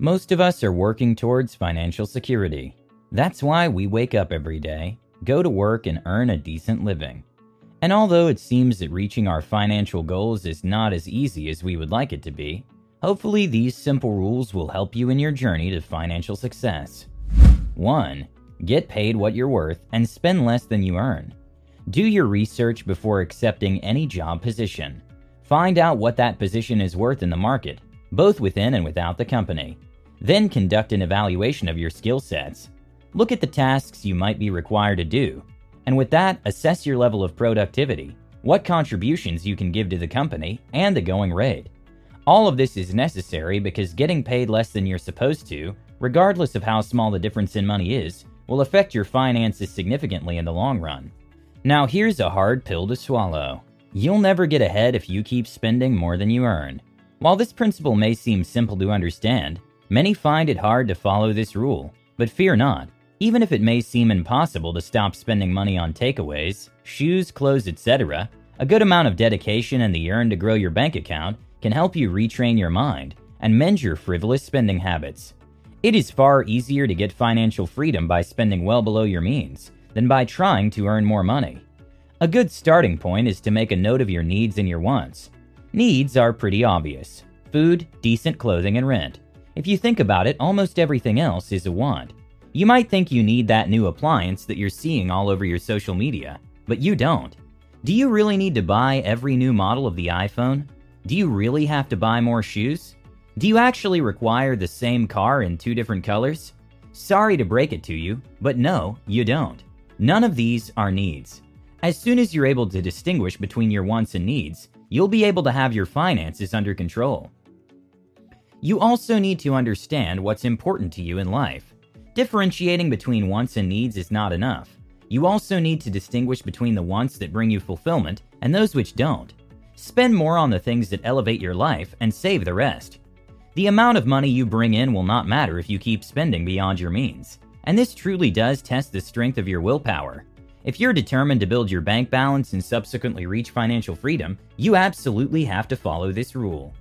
Most of us are working towards financial security. That's why we wake up every day, go to work, and earn a decent living. And although it seems that reaching our financial goals is not as easy as we would like it to be, hopefully these simple rules will help you in your journey to financial success. 1. Get paid what you're worth and spend less than you earn. Do your research before accepting any job position. Find out what that position is worth in the market, both within and without the company. Then conduct an evaluation of your skill sets. Look at the tasks you might be required to do, and with that, assess your level of productivity, what contributions you can give to the company, and the going rate. All of this is necessary because getting paid less than you're supposed to, regardless of how small the difference in money is, will affect your finances significantly in the long run. Now, here's a hard pill to swallow. You'll never get ahead if you keep spending more than you earn. While this principle may seem simple to understand, Many find it hard to follow this rule, but fear not. Even if it may seem impossible to stop spending money on takeaways, shoes, clothes, etc., a good amount of dedication and the earn to grow your bank account can help you retrain your mind and mend your frivolous spending habits. It is far easier to get financial freedom by spending well below your means than by trying to earn more money. A good starting point is to make a note of your needs and your wants. Needs are pretty obvious food, decent clothing, and rent. If you think about it, almost everything else is a want. You might think you need that new appliance that you're seeing all over your social media, but you don't. Do you really need to buy every new model of the iPhone? Do you really have to buy more shoes? Do you actually require the same car in two different colors? Sorry to break it to you, but no, you don't. None of these are needs. As soon as you're able to distinguish between your wants and needs, you'll be able to have your finances under control. You also need to understand what's important to you in life. Differentiating between wants and needs is not enough. You also need to distinguish between the wants that bring you fulfillment and those which don't. Spend more on the things that elevate your life and save the rest. The amount of money you bring in will not matter if you keep spending beyond your means, and this truly does test the strength of your willpower. If you're determined to build your bank balance and subsequently reach financial freedom, you absolutely have to follow this rule.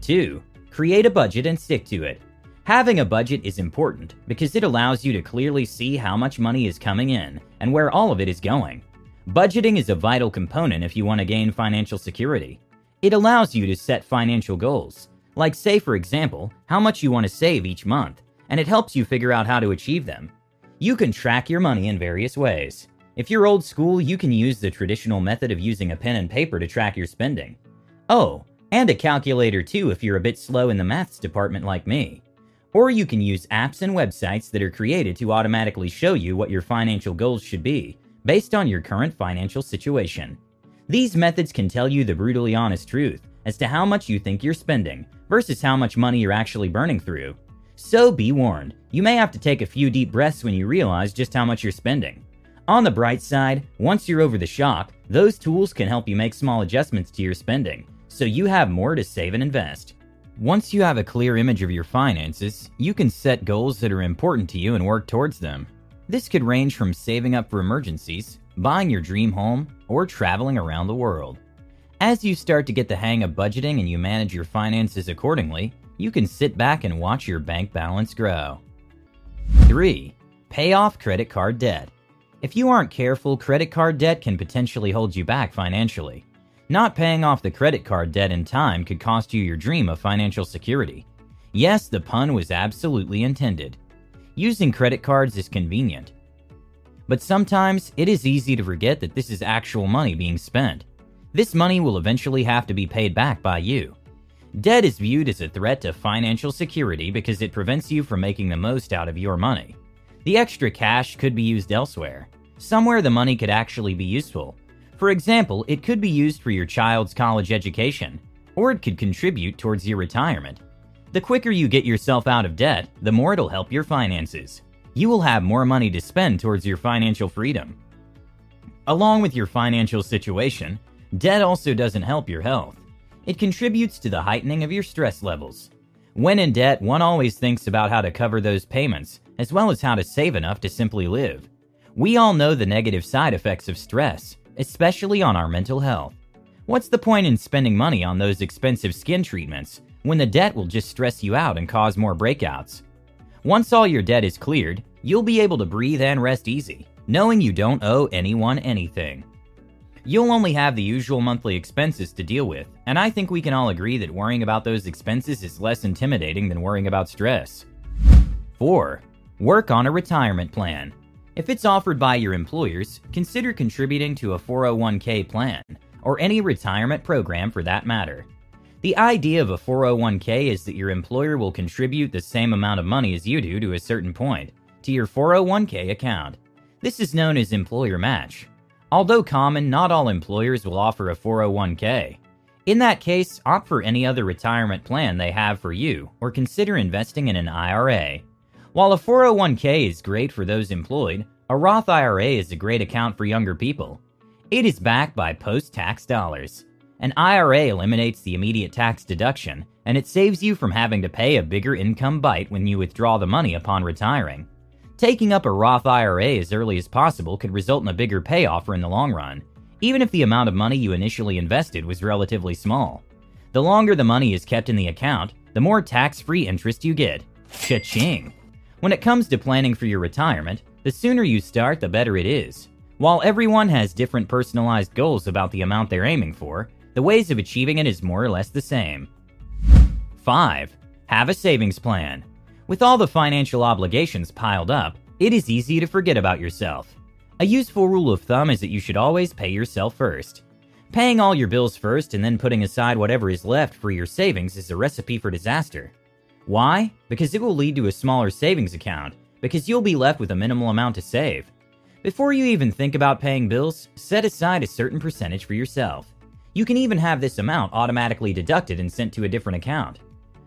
2. Create a budget and stick to it. Having a budget is important because it allows you to clearly see how much money is coming in and where all of it is going. Budgeting is a vital component if you want to gain financial security. It allows you to set financial goals, like, say, for example, how much you want to save each month, and it helps you figure out how to achieve them. You can track your money in various ways. If you're old school, you can use the traditional method of using a pen and paper to track your spending. Oh, and a calculator too if you're a bit slow in the maths department like me. Or you can use apps and websites that are created to automatically show you what your financial goals should be, based on your current financial situation. These methods can tell you the brutally honest truth as to how much you think you're spending versus how much money you're actually burning through. So be warned, you may have to take a few deep breaths when you realize just how much you're spending. On the bright side, once you're over the shock, those tools can help you make small adjustments to your spending so you have more to save and invest. Once you have a clear image of your finances, you can set goals that are important to you and work towards them. This could range from saving up for emergencies, buying your dream home, or traveling around the world. As you start to get the hang of budgeting and you manage your finances accordingly, you can sit back and watch your bank balance grow. 3. Pay off credit card debt. If you aren't careful, credit card debt can potentially hold you back financially. Not paying off the credit card debt in time could cost you your dream of financial security. Yes, the pun was absolutely intended. Using credit cards is convenient. But sometimes it is easy to forget that this is actual money being spent. This money will eventually have to be paid back by you. Debt is viewed as a threat to financial security because it prevents you from making the most out of your money. The extra cash could be used elsewhere, somewhere the money could actually be useful, for example, it could be used for your child's college education, or it could contribute towards your retirement. The quicker you get yourself out of debt, the more it'll help your finances. You will have more money to spend towards your financial freedom. Along with your financial situation, debt also doesn't help your health. It contributes to the heightening of your stress levels. When in debt, one always thinks about how to cover those payments, as well as how to save enough to simply live. We all know the negative side effects of stress, especially on our mental health. What's the point in spending money on those expensive skin treatments when the debt will just stress you out and cause more breakouts? Once all your debt is cleared, you'll be able to breathe and rest easy, knowing you don't owe anyone anything. You'll only have the usual monthly expenses to deal with, and I think we can all agree that worrying about those expenses is less intimidating than worrying about stress. 4. Work on a retirement plan. If it's offered by your employers, consider contributing to a 401k plan, or any retirement program for that matter. The idea of a 401k is that your employer will contribute the same amount of money as you do to a certain point to your 401k account. This is known as employer match. Although common, not all employers will offer a 401k. In that case, opt for any other retirement plan they have for you or consider investing in an IRA. While a 401k is great for those employed, a Roth IRA is a great account for younger people. It is backed by post tax dollars. An IRA eliminates the immediate tax deduction, and it saves you from having to pay a bigger income bite when you withdraw the money upon retiring. Taking up a Roth IRA as early as possible could result in a bigger payoff in the long run, even if the amount of money you initially invested was relatively small. The longer the money is kept in the account, the more tax free interest you get. Cha-ching! When it comes to planning for your retirement, the sooner you start, the better it is. While everyone has different personalized goals about the amount they're aiming for, the ways of achieving it is more or less the same. 5. Have a savings plan. With all the financial obligations piled up, it is easy to forget about yourself. A useful rule of thumb is that you should always pay yourself first. Paying all your bills first and then putting aside whatever is left for your savings is a recipe for disaster. Why? Because it will lead to a smaller savings account, because you'll be left with a minimal amount to save. Before you even think about paying bills, set aside a certain percentage for yourself. You can even have this amount automatically deducted and sent to a different account.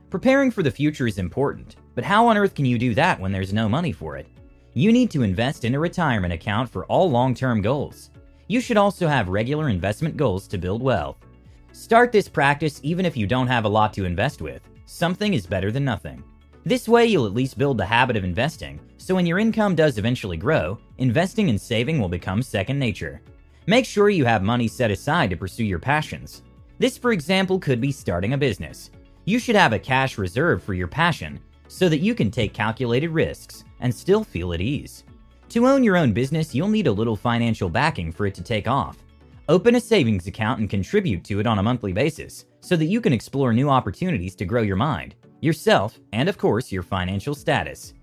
Preparing for the future is important, but how on earth can you do that when there's no money for it? You need to invest in a retirement account for all long term goals. You should also have regular investment goals to build wealth. Start this practice even if you don't have a lot to invest with. Something is better than nothing. This way, you'll at least build the habit of investing, so when your income does eventually grow, investing and saving will become second nature. Make sure you have money set aside to pursue your passions. This, for example, could be starting a business. You should have a cash reserve for your passion so that you can take calculated risks and still feel at ease. To own your own business, you'll need a little financial backing for it to take off. Open a savings account and contribute to it on a monthly basis so that you can explore new opportunities to grow your mind, yourself, and of course, your financial status.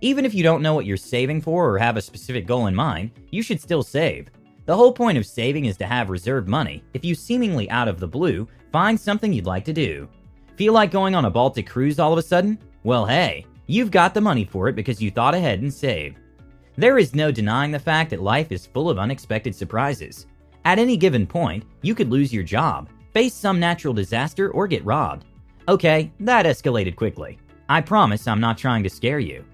Even if you don't know what you're saving for or have a specific goal in mind, you should still save. The whole point of saving is to have reserved money if you seemingly out of the blue find something you'd like to do. Feel like going on a Baltic cruise all of a sudden? Well, hey, you've got the money for it because you thought ahead and saved. There is no denying the fact that life is full of unexpected surprises. At any given point, you could lose your job, face some natural disaster, or get robbed. Okay, that escalated quickly. I promise I'm not trying to scare you.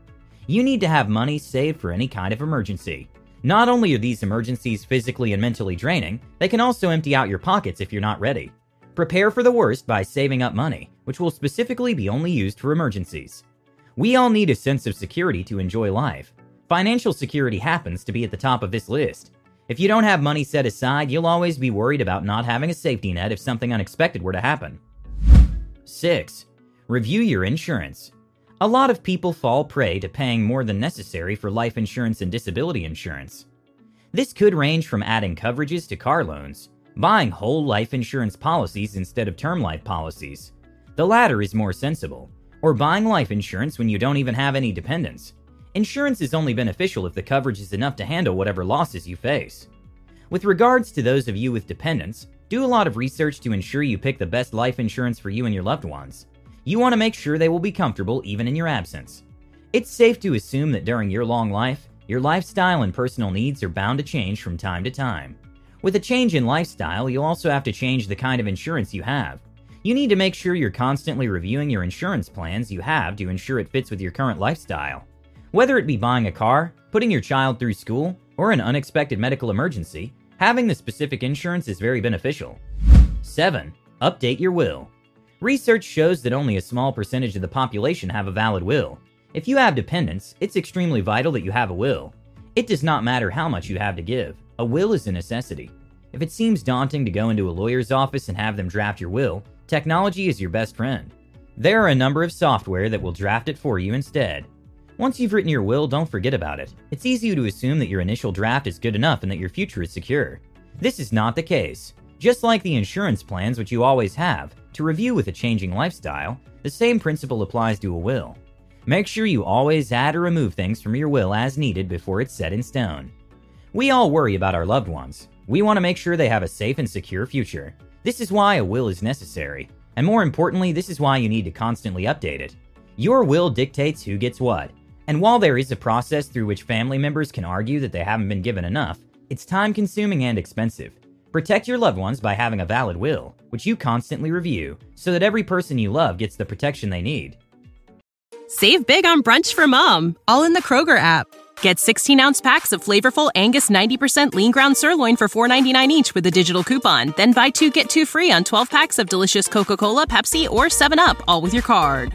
You need to have money saved for any kind of emergency. Not only are these emergencies physically and mentally draining, they can also empty out your pockets if you're not ready. Prepare for the worst by saving up money, which will specifically be only used for emergencies. We all need a sense of security to enjoy life. Financial security happens to be at the top of this list. If you don't have money set aside, you'll always be worried about not having a safety net if something unexpected were to happen. 6. Review your insurance. A lot of people fall prey to paying more than necessary for life insurance and disability insurance. This could range from adding coverages to car loans, buying whole life insurance policies instead of term life policies. The latter is more sensible, or buying life insurance when you don't even have any dependents. Insurance is only beneficial if the coverage is enough to handle whatever losses you face. With regards to those of you with dependents, do a lot of research to ensure you pick the best life insurance for you and your loved ones. You want to make sure they will be comfortable even in your absence. It's safe to assume that during your long life, your lifestyle and personal needs are bound to change from time to time. With a change in lifestyle, you'll also have to change the kind of insurance you have. You need to make sure you're constantly reviewing your insurance plans you have to ensure it fits with your current lifestyle. Whether it be buying a car, putting your child through school, or an unexpected medical emergency, having the specific insurance is very beneficial. 7. Update your will. Research shows that only a small percentage of the population have a valid will. If you have dependents, it's extremely vital that you have a will. It does not matter how much you have to give, a will is a necessity. If it seems daunting to go into a lawyer's office and have them draft your will, technology is your best friend. There are a number of software that will draft it for you instead. Once you've written your will, don't forget about it. It's easy to assume that your initial draft is good enough and that your future is secure. This is not the case. Just like the insurance plans which you always have, to review with a changing lifestyle, the same principle applies to a will. Make sure you always add or remove things from your will as needed before it's set in stone. We all worry about our loved ones. We want to make sure they have a safe and secure future. This is why a will is necessary. And more importantly, this is why you need to constantly update it. Your will dictates who gets what, and while there is a process through which family members can argue that they haven't been given enough, it's time consuming and expensive. Protect your loved ones by having a valid will, which you constantly review, so that every person you love gets the protection they need. Save big on brunch for mom, all in the Kroger app. Get 16 ounce packs of flavorful Angus 90% lean ground sirloin for $4.99 each with a digital coupon. Then buy two get two free on 12 packs of delicious Coca Cola, Pepsi, or 7UP, all with your card.